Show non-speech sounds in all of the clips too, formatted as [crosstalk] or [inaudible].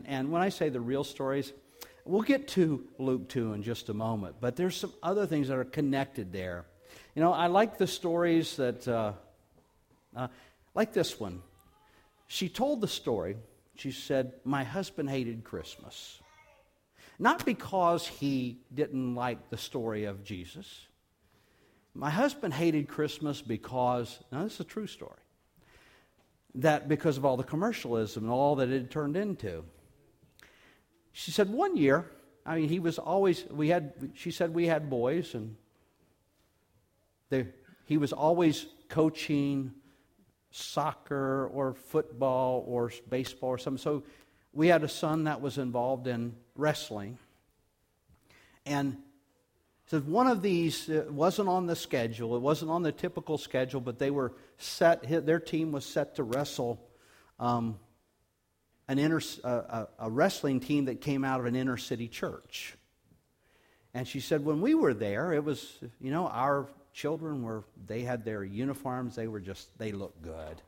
And, and when I say the real stories, we'll get to Luke 2 in just a moment, but there's some other things that are connected there. You know, I like the stories that, uh, uh, like this one. She told the story. She said, My husband hated Christmas. Not because he didn't like the story of Jesus. My husband hated Christmas because, now this is a true story, that because of all the commercialism and all that it had turned into. She said one year, I mean, he was always, we had, she said we had boys, and they, he was always coaching soccer or football or baseball or something. So we had a son that was involved in wrestling. And said one of these wasn't on the schedule. It wasn't on the typical schedule, but they were set. Their team was set to wrestle um, an inner, uh, a wrestling team that came out of an inner city church. And she said, when we were there, it was, you know, our children were, they had their uniforms, they were just, they looked good.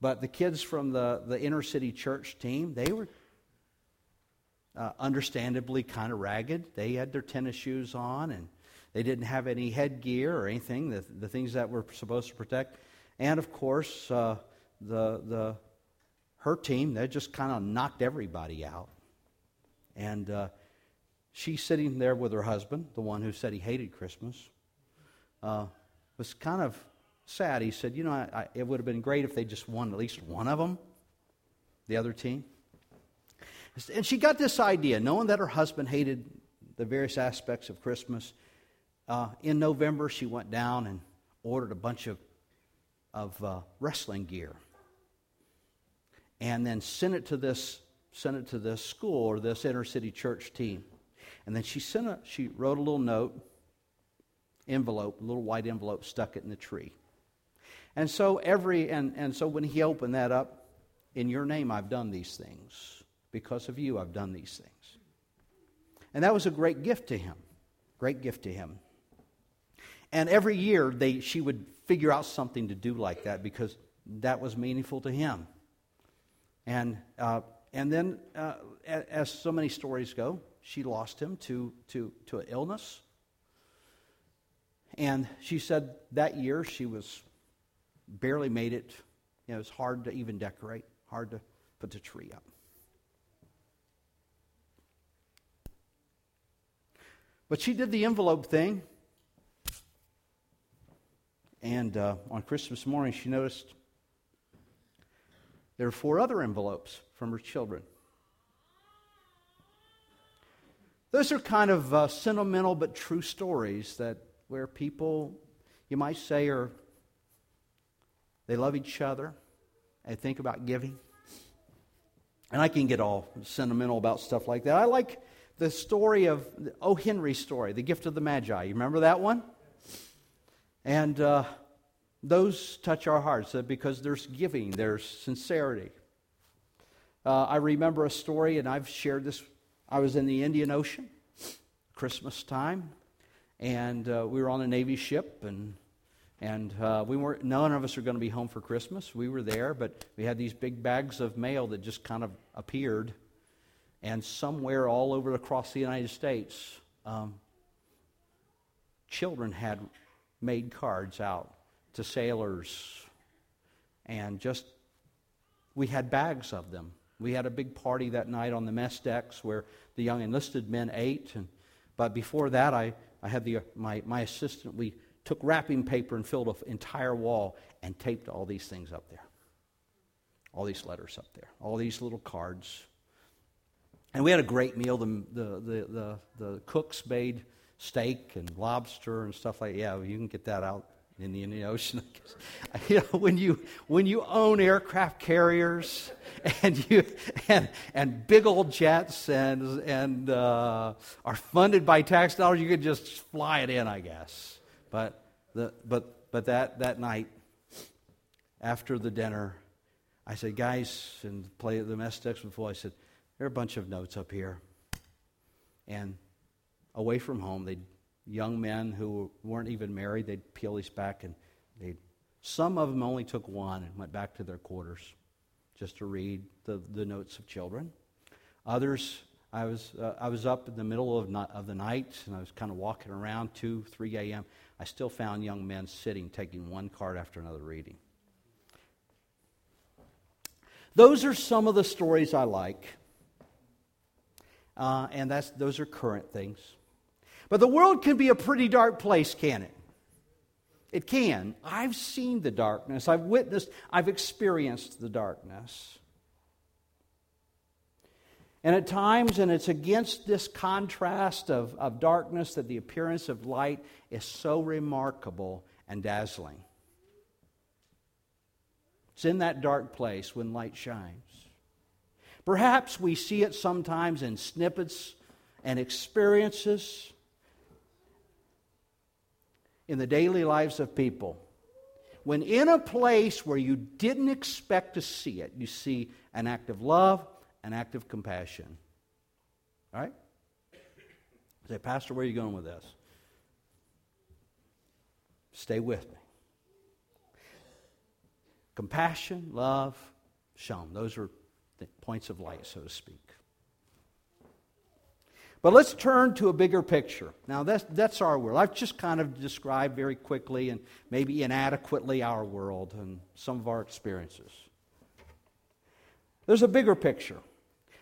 But the kids from the, the inner city church team, they were uh, understandably kind of ragged. They had their tennis shoes on and they didn't have any headgear or anything, the, the things that were supposed to protect. And of course, uh, the, the her team, they just kind of knocked everybody out. And uh, she's sitting there with her husband, the one who said he hated Christmas. Uh, was kind of sad. He said, You know, I, I, it would have been great if they just won at least one of them, the other team. And she got this idea, knowing that her husband hated the various aspects of Christmas. Uh, in November, she went down and ordered a bunch of, of uh, wrestling gear and then sent it to this sent it to this school or this inner city church team. And then she sent a, she wrote a little note, envelope, a little white envelope, stuck it in the tree. And so every and, and so when he opened that up, in your name I've done these things. Because of you I've done these things. And that was a great gift to him. Great gift to him. And every year they she would figure out something to do like that because that was meaningful to him. And, uh, and then, uh, as so many stories go, she lost him to, to, to an illness. And she said that year she was barely made it. You know, it was hard to even decorate, hard to put the tree up. But she did the envelope thing. And uh, on Christmas morning, she noticed there are four other envelopes from her children. Those are kind of uh, sentimental but true stories that where people, you might say, are they love each other and think about giving. And I can get all sentimental about stuff like that. I like the story of O. Henry's story, The Gift of the Magi. You remember that one? And uh, those touch our hearts uh, because there's giving, there's sincerity. Uh, I remember a story, and I've shared this. I was in the Indian Ocean, Christmas time, and uh, we were on a Navy ship, and and uh, we weren't. None of us were going to be home for Christmas. We were there, but we had these big bags of mail that just kind of appeared, and somewhere all over across the United States, um, children had made cards out to sailors. And just, we had bags of them. We had a big party that night on the mess decks where the young enlisted men ate. And, but before that, I, I had the, my, my assistant, we took wrapping paper and filled an entire wall and taped all these things up there. All these letters up there, all these little cards. And we had a great meal. The, the, the, the, the cooks made steak and lobster and stuff like that. Yeah, you can get that out in the Indian Ocean. [laughs] you know, when you when you own aircraft carriers and you and and big old jets and and uh, are funded by tax dollars, you could just fly it in, I guess. But the but but that that night after the dinner, I said, guys, and play the mess decks before. I said, there are a bunch of notes up here, and away from home, they young men who weren't even married, they'd peel these back and they'd, some of them only took one and went back to their quarters just to read the, the notes of children. Others, I was, uh, I was up in the middle of, not, of the night and I was kind of walking around 2, 3 a.m. I still found young men sitting, taking one card after another reading. Those are some of the stories I like. Uh, and that's, those are current things. But the world can be a pretty dark place, can it? It can. I've seen the darkness, I've witnessed, I've experienced the darkness. And at times, and it's against this contrast of, of darkness that the appearance of light is so remarkable and dazzling. It's in that dark place when light shines. Perhaps we see it sometimes in snippets and experiences in the daily lives of people. When in a place where you didn't expect to see it, you see an act of love, an act of compassion. All right? Say, Pastor, where are you going with this? Stay with me. Compassion, love, shown. Those are points of light, so to speak. But let's turn to a bigger picture. Now, that's, that's our world. I've just kind of described very quickly and maybe inadequately our world and some of our experiences. There's a bigger picture.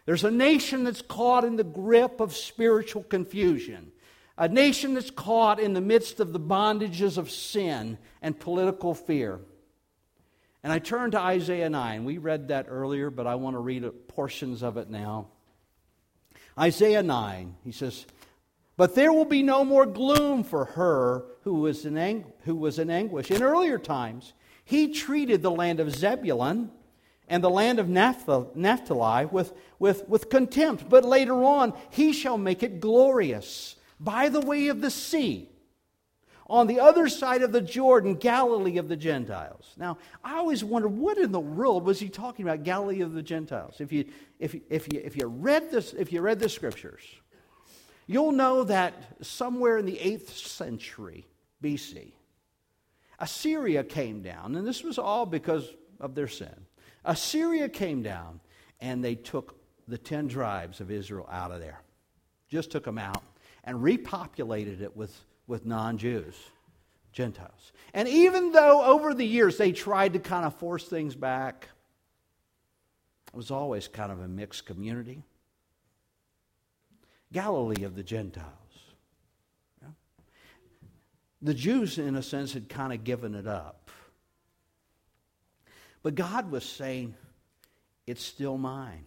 There's a nation that's caught in the grip of spiritual confusion, a nation that's caught in the midst of the bondages of sin and political fear. And I turn to Isaiah 9. We read that earlier, but I want to read portions of it now. Isaiah 9, he says, But there will be no more gloom for her who was in, ang- who was in anguish. In earlier times, he treated the land of Zebulun and the land of Naphtali with, with, with contempt. But later on, he shall make it glorious by the way of the sea on the other side of the Jordan, Galilee of the Gentiles. Now, I always wonder what in the world was he talking about, Galilee of the Gentiles? If you, if, if you, if you, read, this, if you read the scriptures, you'll know that somewhere in the 8th century BC, Assyria came down, and this was all because of their sin. Assyria came down, and they took the 10 tribes of Israel out of there. Just took them out and repopulated it with with non Jews, Gentiles. And even though over the years they tried to kind of force things back, it was always kind of a mixed community. Galilee of the Gentiles. Yeah. The Jews, in a sense, had kind of given it up. But God was saying, It's still mine.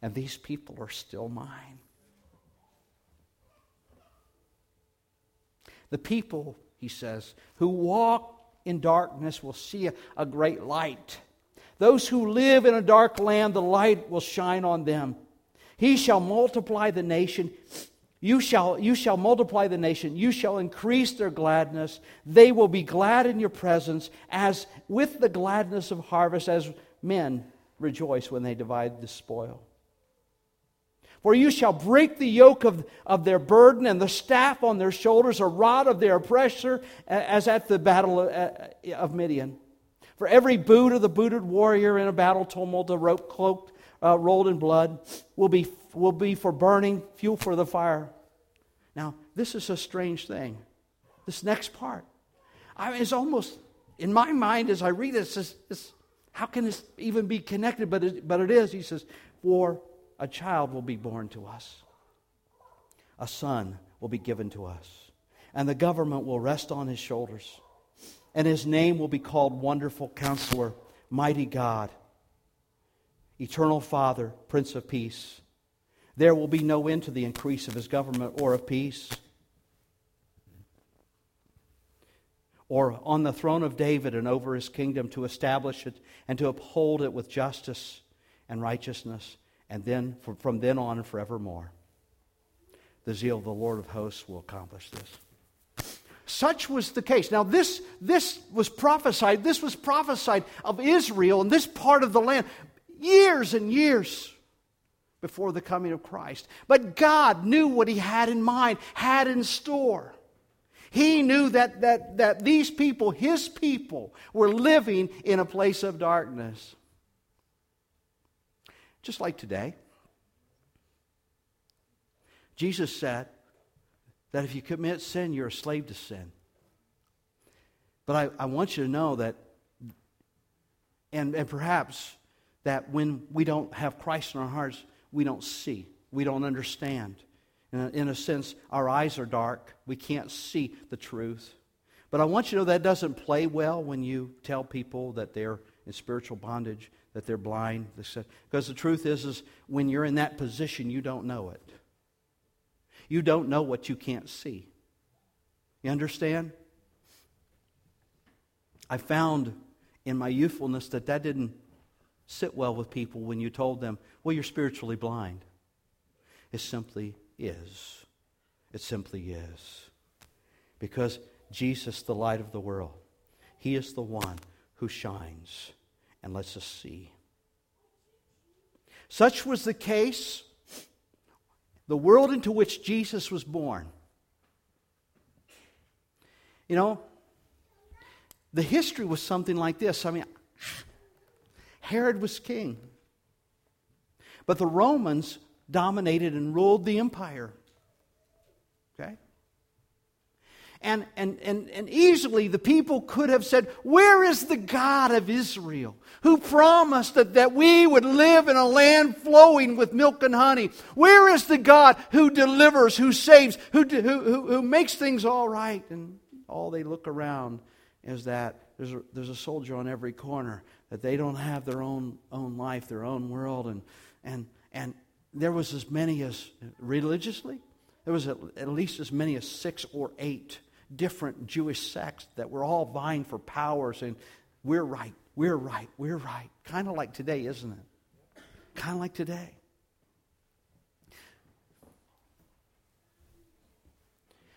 And these people are still mine. The people, he says, who walk in darkness will see a, a great light. Those who live in a dark land, the light will shine on them. He shall multiply the nation. You shall, you shall multiply the nation. You shall increase their gladness. They will be glad in your presence, as with the gladness of harvest, as men rejoice when they divide the spoil. For you shall break the yoke of, of their burden and the staff on their shoulders, a rod of their oppressor, as at the battle of Midian. For every boot of the booted warrior in a battle tumult, a rope cloaked, uh, rolled in blood, will be, will be for burning, fuel for the fire. Now, this is a strange thing. This next part. I mean, it's almost, in my mind, as I read it, it's, it's, how can this even be connected? But it, but it is. He says, For a child will be born to us, a son will be given to us, and the government will rest on his shoulders. And his name will be called Wonderful Counselor, Mighty God, Eternal Father, Prince of Peace. There will be no end to the increase of his government or of peace. Or on the throne of David and over his kingdom to establish it and to uphold it with justice and righteousness and then from then on and forevermore. The zeal of the Lord of hosts will accomplish this. Such was the case. Now, this, this was prophesied. This was prophesied of Israel and this part of the land years and years before the coming of Christ. But God knew what He had in mind, had in store. He knew that, that, that these people, His people, were living in a place of darkness. Just like today. Jesus said that if you commit sin, you're a slave to sin. But I, I want you to know that, and, and perhaps that when we don't have Christ in our hearts, we don't see, we don't understand. In a, in a sense, our eyes are dark. We can't see the truth. But I want you to know that doesn't play well when you tell people that they're in spiritual bondage, that they're blind. Because the truth is, is when you're in that position, you don't know it. You don't know what you can't see. You understand? I found in my youthfulness that that didn't sit well with people when you told them, well, you're spiritually blind. It simply is. It simply is. Because Jesus, the light of the world, He is the one who shines and lets us just see. Such was the case, the world into which Jesus was born. You know, the history was something like this. I mean, Herod was king, but the Romans dominated and ruled the empire. Okay? And, and, and, and easily the people could have said, Where is the God of Israel who promised that, that we would live in a land flowing with milk and honey? Where is the God who delivers, who saves, who, who, who, who makes things all right? And all they look around is that there's a, there's a soldier on every corner, that they don't have their own, own life, their own world. And, and, and there was as many as, religiously, there was at, at least as many as six or eight different Jewish sects that were all vying for power, saying, We're right, we're right, we're right. Kind of like today, isn't it? Kind of like today.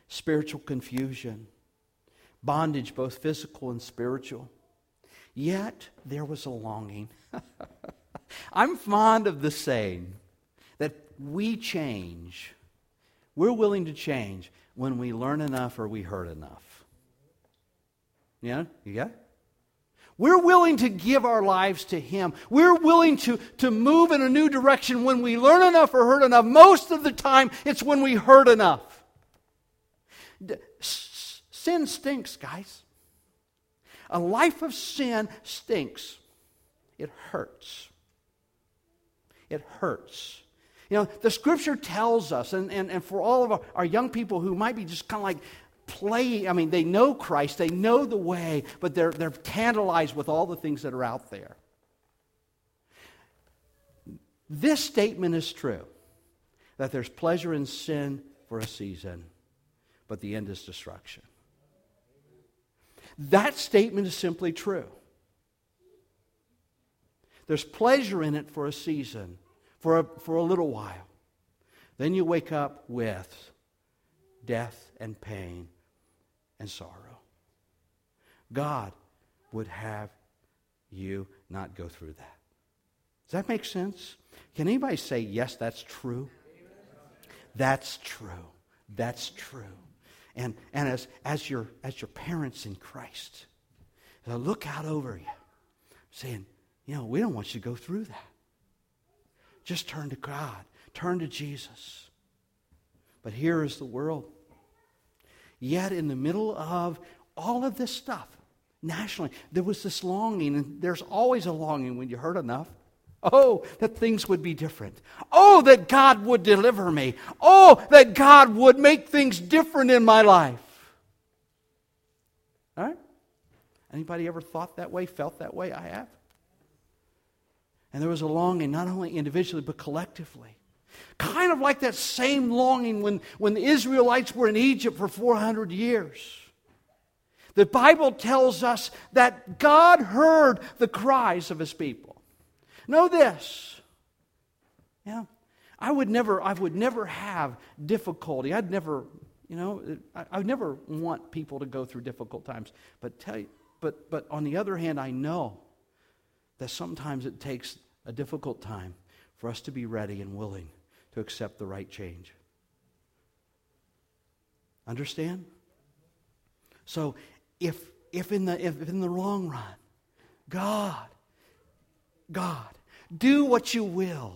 Spiritual confusion, bondage, both physical and spiritual. Yet there was a longing. [laughs] I'm fond of the saying that we change. We're willing to change when we learn enough or we hurt enough. Yeah? You got? We're willing to give our lives to Him. We're willing to, to move in a new direction when we learn enough or hurt enough. Most of the time, it's when we hurt enough. Sin stinks, guys. A life of sin stinks. It hurts. It hurts. You know, the scripture tells us, and, and, and for all of our, our young people who might be just kind of like playing, I mean, they know Christ, they know the way, but they're, they're tantalized with all the things that are out there. This statement is true that there's pleasure in sin for a season, but the end is destruction. That statement is simply true. There's pleasure in it for a season, for a, for a little while. Then you wake up with death and pain and sorrow. God would have you not go through that. Does that make sense? Can anybody say, yes, that's true? That's true. That's true. And, and as, as, your, as your parents in Christ, I look out over you, saying, you know, we don't want you to go through that. Just turn to God, turn to Jesus. But here is the world. Yet, in the middle of all of this stuff, nationally, there was this longing, and there's always a longing when you hurt enough. Oh, that things would be different. Oh, that God would deliver me. Oh, that God would make things different in my life. All right? Anybody ever thought that way, felt that way? I have. And there was a longing, not only individually, but collectively. Kind of like that same longing when, when the Israelites were in Egypt for 400 years. The Bible tells us that God heard the cries of his people. Know this. Yeah. I would never, I would never have difficulty. I'd never, you know, I, I would never want people to go through difficult times. But tell you, but but on the other hand, I know that sometimes it takes a difficult time for us to be ready and willing to accept the right change. Understand? So if if in the if in the long run, God, God, do what you will.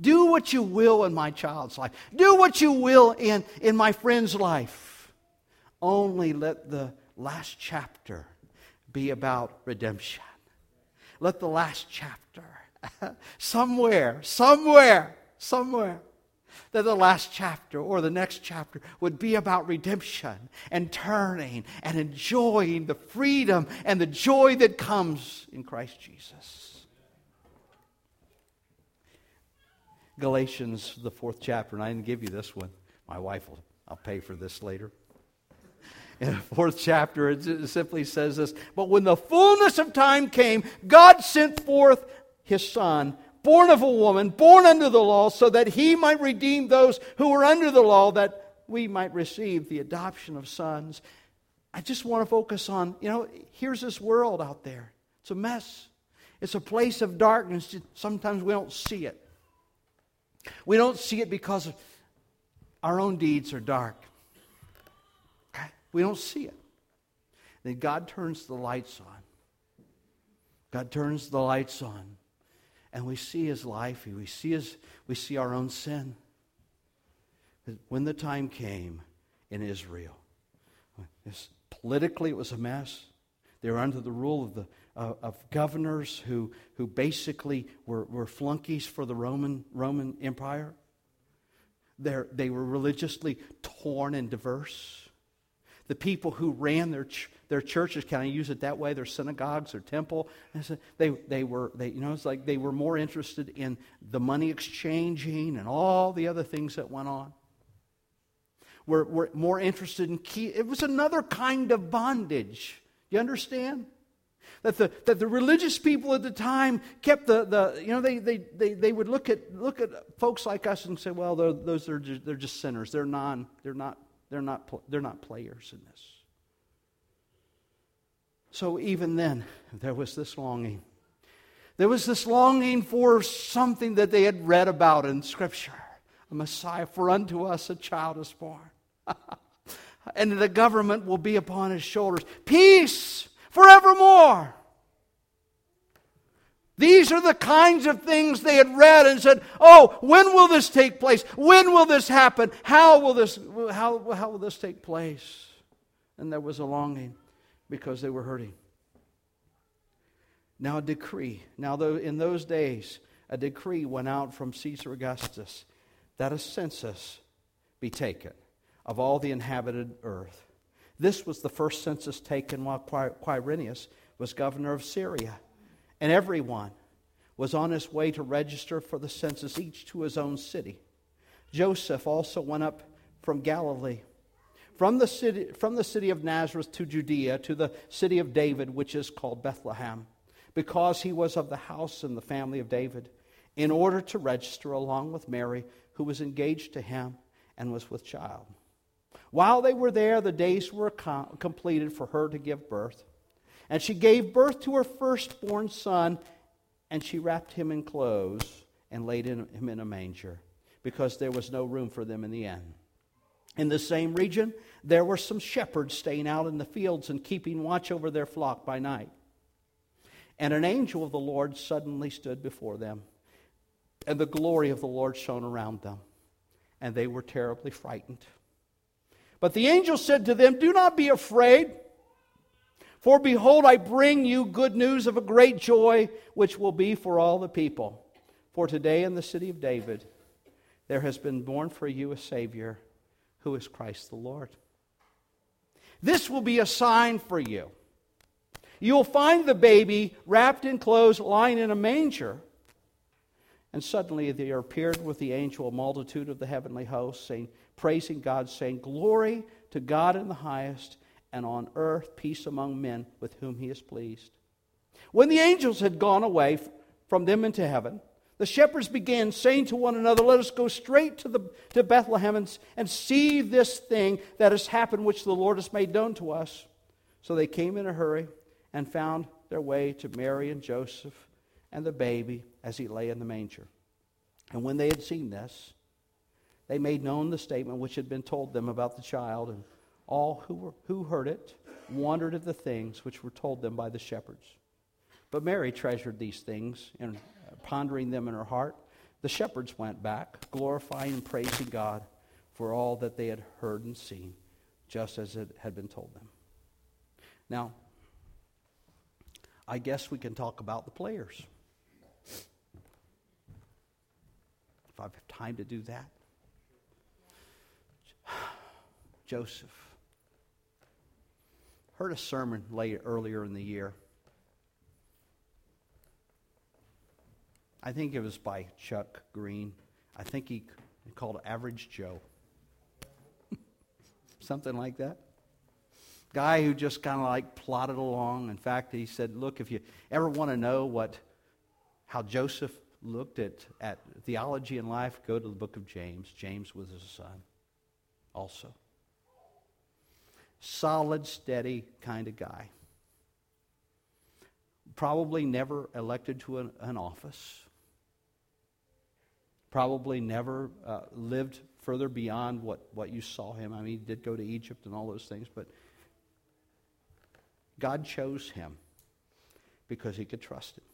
Do what you will in my child's life. Do what you will in, in my friend's life. Only let the last chapter be about redemption. Let the last chapter, [laughs] somewhere, somewhere, somewhere, that the last chapter or the next chapter would be about redemption and turning and enjoying the freedom and the joy that comes in Christ Jesus. Galatians, the fourth chapter, and I didn't give you this one. My wife will, I'll pay for this later. In the fourth chapter, it simply says this But when the fullness of time came, God sent forth his Son born of a woman, born under the law, so that he might redeem those who were under the law, that we might receive the adoption of sons. I just want to focus on, you know, here's this world out there. It's a mess. It's a place of darkness. Sometimes we don't see it. We don't see it because our own deeds are dark. We don't see it. Then God turns the lights on. God turns the lights on and we see his life, we see, his, we see our own sin. When the time came in Israel, politically it was a mess. They were under the rule of, the, uh, of governors who, who basically were, were flunkies for the Roman, Roman Empire. They're, they were religiously torn and diverse. The people who ran their, ch- their churches, can I use it that way? Their synagogues, their temple. They, they were, they, you know, it's like they were more interested in the money exchanging and all the other things that went on. Were, were more interested in key. It was another kind of bondage. You understand? That the, that the religious people at the time kept the, the you know, they, they, they, they would look at, look at folks like us and say, well, those are just, they're just sinners. They're, non, they're, not, they're, not, they're not players in this. So even then, there was this longing. There was this longing for something that they had read about in Scripture a Messiah, for unto us a child is born. [laughs] and the government will be upon his shoulders. Peace forevermore. These are the kinds of things they had read and said, Oh, when will this take place? When will this happen? How will this, how, how will this take place? And there was a longing because they were hurting. Now, a decree. Now, in those days, a decree went out from Caesar Augustus that a census be taken of all the inhabited earth. This was the first census taken while Quirinius was governor of Syria. And everyone was on his way to register for the census, each to his own city. Joseph also went up from Galilee from the, city, from the city of Nazareth to Judea, to the city of David, which is called Bethlehem, because he was of the house and the family of David, in order to register along with Mary, who was engaged to him and was with child. While they were there, the days were com- completed for her to give birth. And she gave birth to her firstborn son, and she wrapped him in clothes and laid him in a manger, because there was no room for them in the inn. In the same region, there were some shepherds staying out in the fields and keeping watch over their flock by night. And an angel of the Lord suddenly stood before them, and the glory of the Lord shone around them, and they were terribly frightened. But the angel said to them, Do not be afraid, for behold, I bring you good news of a great joy, which will be for all the people. For today in the city of David, there has been born for you a Savior who is Christ the Lord. This will be a sign for you. You'll find the baby wrapped in clothes, lying in a manger. And suddenly there appeared with the angel a multitude of the heavenly hosts, saying, praising God, saying, Glory to God in the highest, and on earth peace among men with whom he is pleased. When the angels had gone away from them into heaven, the shepherds began saying to one another, Let us go straight to, the, to Bethlehem and, and see this thing that has happened, which the Lord has made known to us. So they came in a hurry and found their way to Mary and Joseph and the baby as he lay in the manger. And when they had seen this, they made known the statement which had been told them about the child, and all who, were, who heard it wondered at the things which were told them by the shepherds. But Mary treasured these things and uh, pondering them in her heart. the shepherds went back, glorifying and praising God for all that they had heard and seen, just as it had been told them. Now, I guess we can talk about the players. If I have time to do that. [sighs] Joseph. Heard a sermon late earlier in the year. I think it was by Chuck Green. I think he called Average Joe. [laughs] Something like that. Guy who just kind of like plodded along. In fact, he said, Look, if you ever want to know what how Joseph looked at, at theology and life, go to the book of James. James was his son also. Solid, steady kind of guy. Probably never elected to an, an office. Probably never uh, lived further beyond what, what you saw him. I mean, he did go to Egypt and all those things, but God chose him because he could trust him.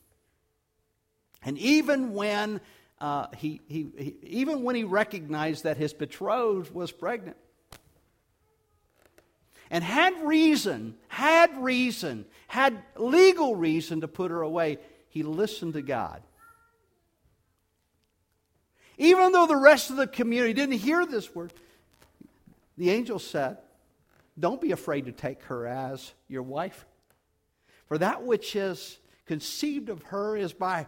And even when uh, he, he, he, even when he recognized that his betrothed was pregnant, and had reason, had reason, had legal reason to put her away, he listened to God. Even though the rest of the community didn't hear this word, the angel said, Don't be afraid to take her as your wife. For that which is conceived of her is by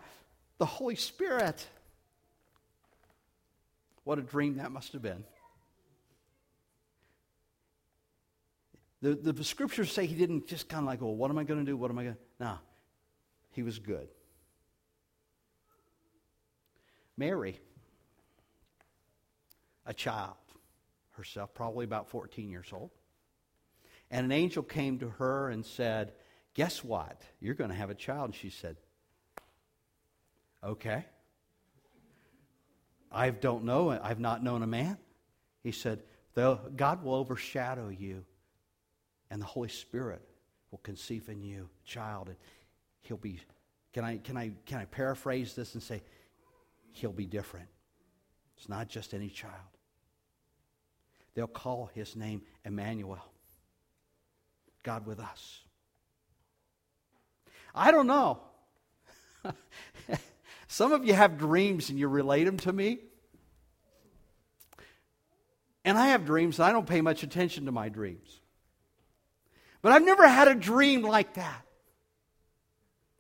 the Holy Spirit. What a dream that must have been. The, the scriptures say he didn't just kind of like, well, what am I going to do? What am I going to No, he was good. Mary, a child herself, probably about 14 years old. And an angel came to her and said, Guess what? You're going to have a child. And she said, Okay. I don't know. I've not known a man. He said, God will overshadow you and the Holy Spirit will conceive in you a child, and he'll be. Can I can I can I paraphrase this and say, he'll be different. It's not just any child. They'll call his name Emmanuel. God with us. I don't know. [laughs] Some of you have dreams and you relate them to me. And I have dreams and I don't pay much attention to my dreams. But I've never had a dream like that.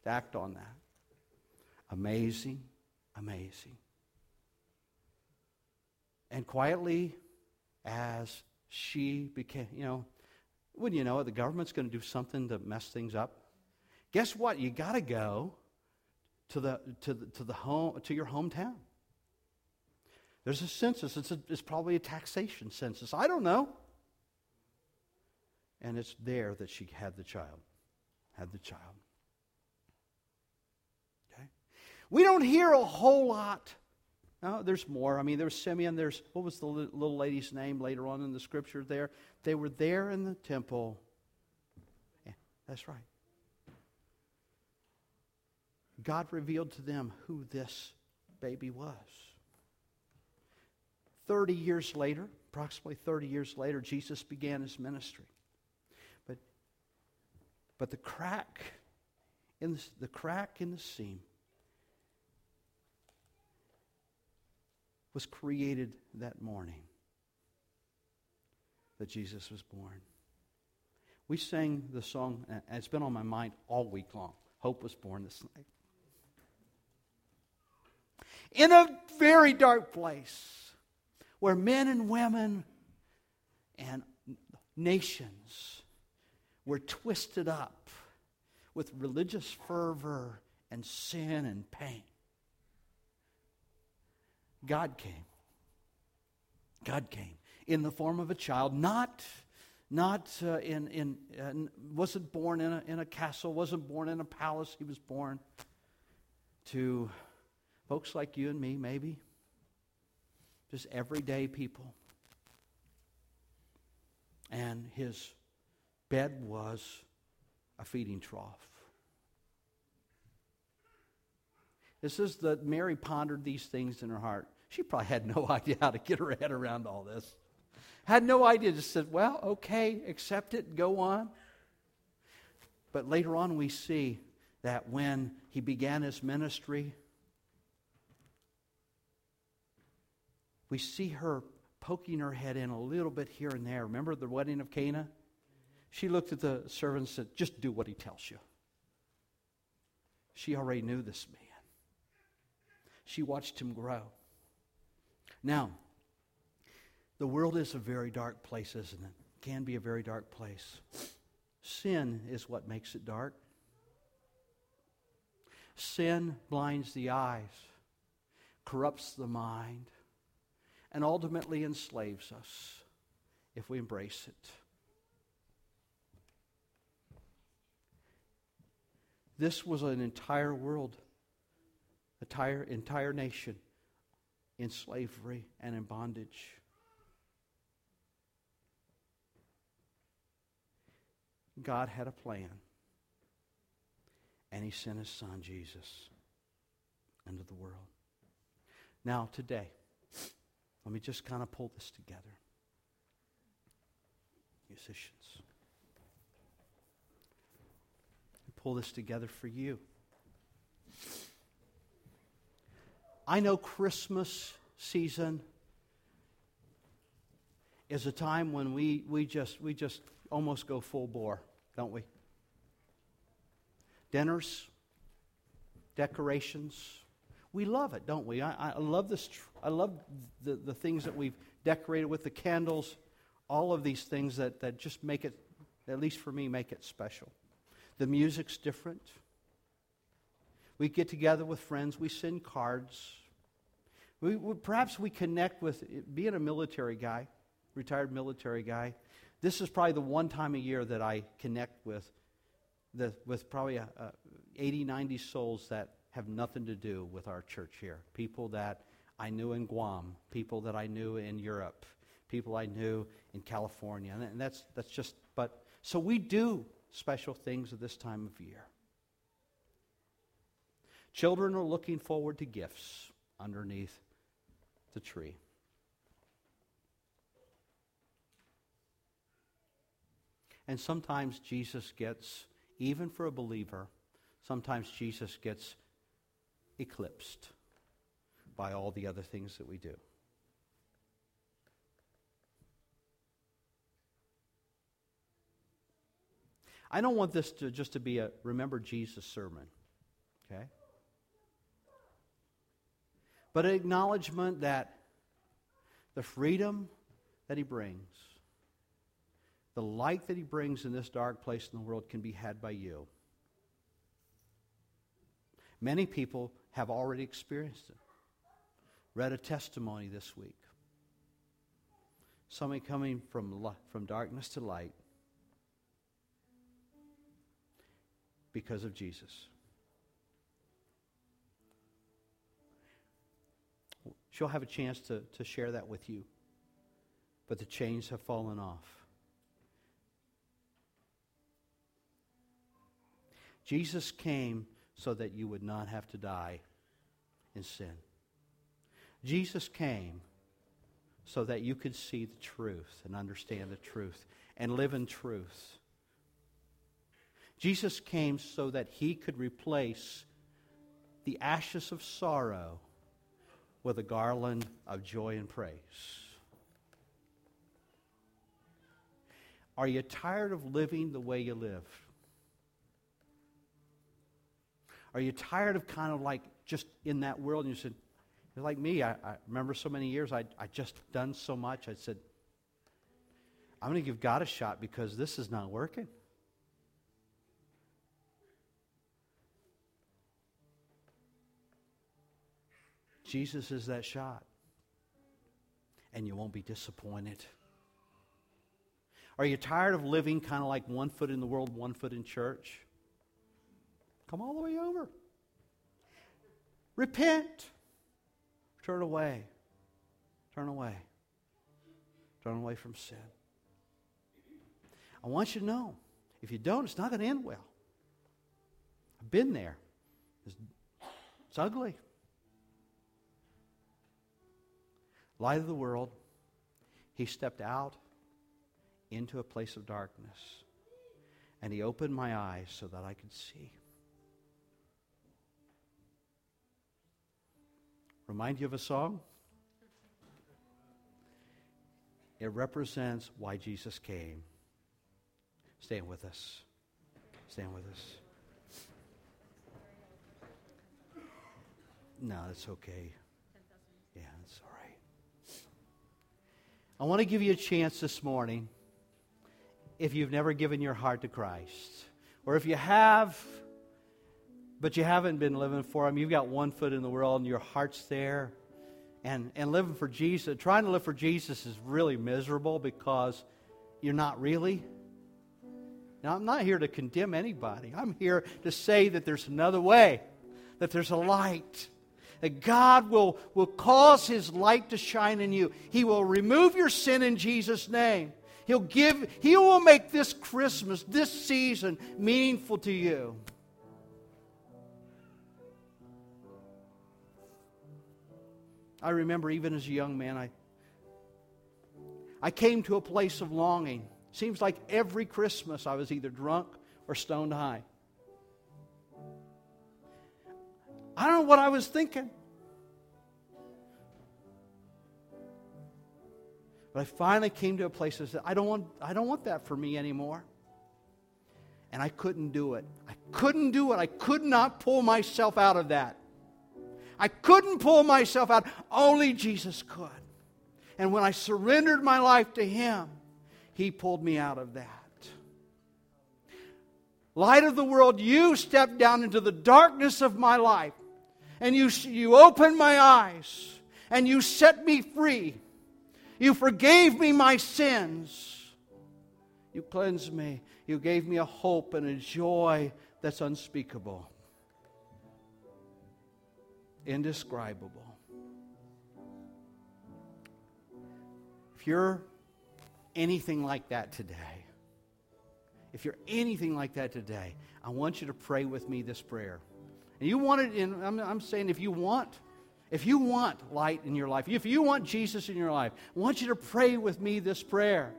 To act on that. Amazing, amazing. And quietly, as she became, you know, wouldn't you know it, the government's going to do something to mess things up. Guess what? You got to go to the to the to the home to your hometown. There's a census. It's, a, it's probably a taxation census. I don't know. And it's there that she had the child. Had the child. Okay? We don't hear a whole lot. No, there's more. I mean, there's Simeon. There's, what was the little lady's name later on in the scripture there? They were there in the temple. Yeah, that's right. God revealed to them who this baby was. 30 years later, approximately 30 years later, Jesus began his ministry. But the crack in the, the crack in the seam was created that morning that Jesus was born. We sang the song, and it's been on my mind all week long. Hope was born this night. In a very dark place where men and women and nations were twisted up with religious fervor and sin and pain. God came. God came in the form of a child, not, not uh, in, in uh, wasn't born in a, in a castle, wasn't born in a palace. He was born to folks like you and me, maybe, just everyday people. And his bed was a feeding trough. It says that Mary pondered these things in her heart. She probably had no [laughs] idea how to get her head around all this. Had no idea, just said, well, okay, accept it, go on. But later on, we see that when he began his ministry, we see her poking her head in a little bit here and there. Remember the wedding of Cana? She looked at the servant and said, Just do what he tells you. She already knew this man. She watched him grow. Now, the world is a very dark place, isn't it? Can be a very dark place. Sin is what makes it dark. Sin blinds the eyes, corrupts the mind, and ultimately enslaves us if we embrace it. This was an entire world, entire, entire nation in slavery and in bondage. God had a plan, and He sent His Son, Jesus, into the world. Now, today, let me just kind of pull this together. Musicians. Pull this together for you. I know Christmas season is a time when we, we, just, we just almost go full bore, don't we? Dinners, decorations. We love it, don't we? I, I love this. I love the, the things that we've decorated with the candles, all of these things that, that just make it, at least for me, make it special. The music's different. We get together with friends, we send cards. We, we, perhaps we connect with, being a military guy, retired military guy, this is probably the one time a year that I connect with, the, with probably a, a 80, 90 souls that have nothing to do with our church here. People that I knew in Guam, people that I knew in Europe, people I knew in California. And that's, that's just, but, so we do special things at this time of year. Children are looking forward to gifts underneath the tree. And sometimes Jesus gets, even for a believer, sometimes Jesus gets eclipsed by all the other things that we do. I don't want this to just to be a remember Jesus sermon, okay? But an acknowledgement that the freedom that he brings, the light that he brings in this dark place in the world can be had by you. Many people have already experienced it. Read a testimony this week. Somebody coming from, from darkness to light because of Jesus. She'll have a chance to, to share that with you. But the chains have fallen off. Jesus came so that you would not have to die in sin. Jesus came so that you could see the truth and understand the truth and live in truth. Jesus came so that he could replace the ashes of sorrow with a garland of joy and praise. Are you tired of living the way you live? Are you tired of kind of like just in that world? And you said, like me, I, I remember so many years, I, I just done so much. I said, I'm going to give God a shot because this is not working. Jesus is that shot. And you won't be disappointed. Are you tired of living kind of like one foot in the world, one foot in church? Come all the way over. Repent. Turn away. Turn away. Turn away from sin. I want you to know if you don't, it's not going to end well. I've been there. It's ugly. Light of the world, he stepped out into a place of darkness and he opened my eyes so that I could see. Remind you of a song? It represents why Jesus came. Stand with us. Stand with us. No, that's okay. Yeah, that's all right. I want to give you a chance this morning if you've never given your heart to Christ. Or if you have, but you haven't been living for Him, you've got one foot in the world and your heart's there. And, and living for Jesus, trying to live for Jesus is really miserable because you're not really. Now, I'm not here to condemn anybody. I'm here to say that there's another way, that there's a light, that God will, will cause His light to shine in you. He will remove your sin in Jesus' name. He'll give, He will make this Christmas, this season, meaningful to you. I remember even as a young man, I, I came to a place of longing. Seems like every Christmas I was either drunk or stoned high. I don't know what I was thinking. But I finally came to a place that said, I don't want, I don't want that for me anymore. And I couldn't do it. I couldn't do it. I could not pull myself out of that. I couldn't pull myself out. Only Jesus could. And when I surrendered my life to Him, He pulled me out of that. Light of the world, you stepped down into the darkness of my life and you, you opened my eyes and you set me free you forgave me my sins. You cleansed me. You gave me a hope and a joy that's unspeakable, indescribable. If you're anything like that today, if you're anything like that today, I want you to pray with me this prayer. And you want it in, I'm, I'm saying if you want if you want light in your life, if you want Jesus in your life, I want you to pray with me this prayer.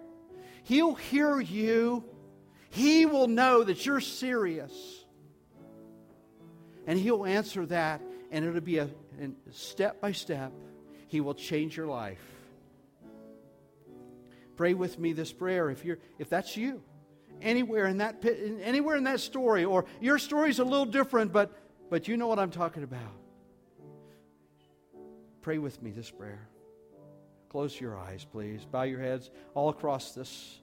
He'll hear you. He will know that you're serious. And He'll answer that, and it'll be a, a step by step. He will change your life. Pray with me this prayer if you're if that's you. Anywhere in that anywhere in that story, or your story's a little different, but but you know what I'm talking about. Pray with me this prayer. Close your eyes, please. Bow your heads all across this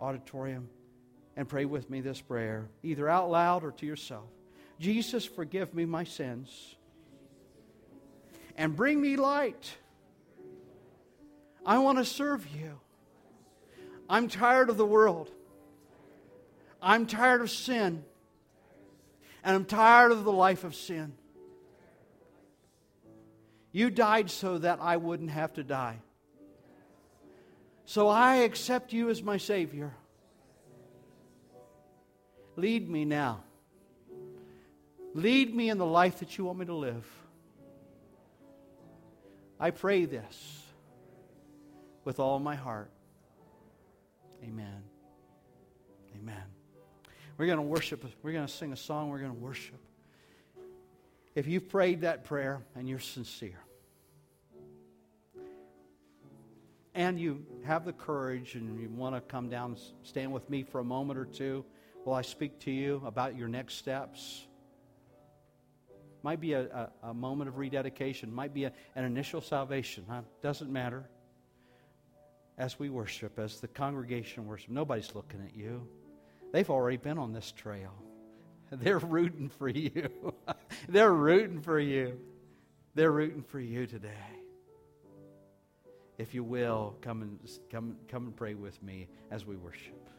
auditorium and pray with me this prayer, either out loud or to yourself. Jesus, forgive me my sins and bring me light. I want to serve you. I'm tired of the world. I'm tired of sin. And I'm tired of the life of sin. You died so that I wouldn't have to die. So I accept you as my Savior. Lead me now. Lead me in the life that you want me to live. I pray this with all my heart. Amen. We're going to worship. We're going to sing a song. We're going to worship. If you've prayed that prayer and you're sincere, and you have the courage and you want to come down and stand with me for a moment or two while I speak to you about your next steps. Might be a, a, a moment of rededication, might be a, an initial salvation. Huh? Doesn't matter. As we worship, as the congregation worship, nobody's looking at you. They've already been on this trail. [laughs] They're rooting for you. [laughs] They're rooting for you. They're rooting for you today. If you will, come and come, come and pray with me as we worship.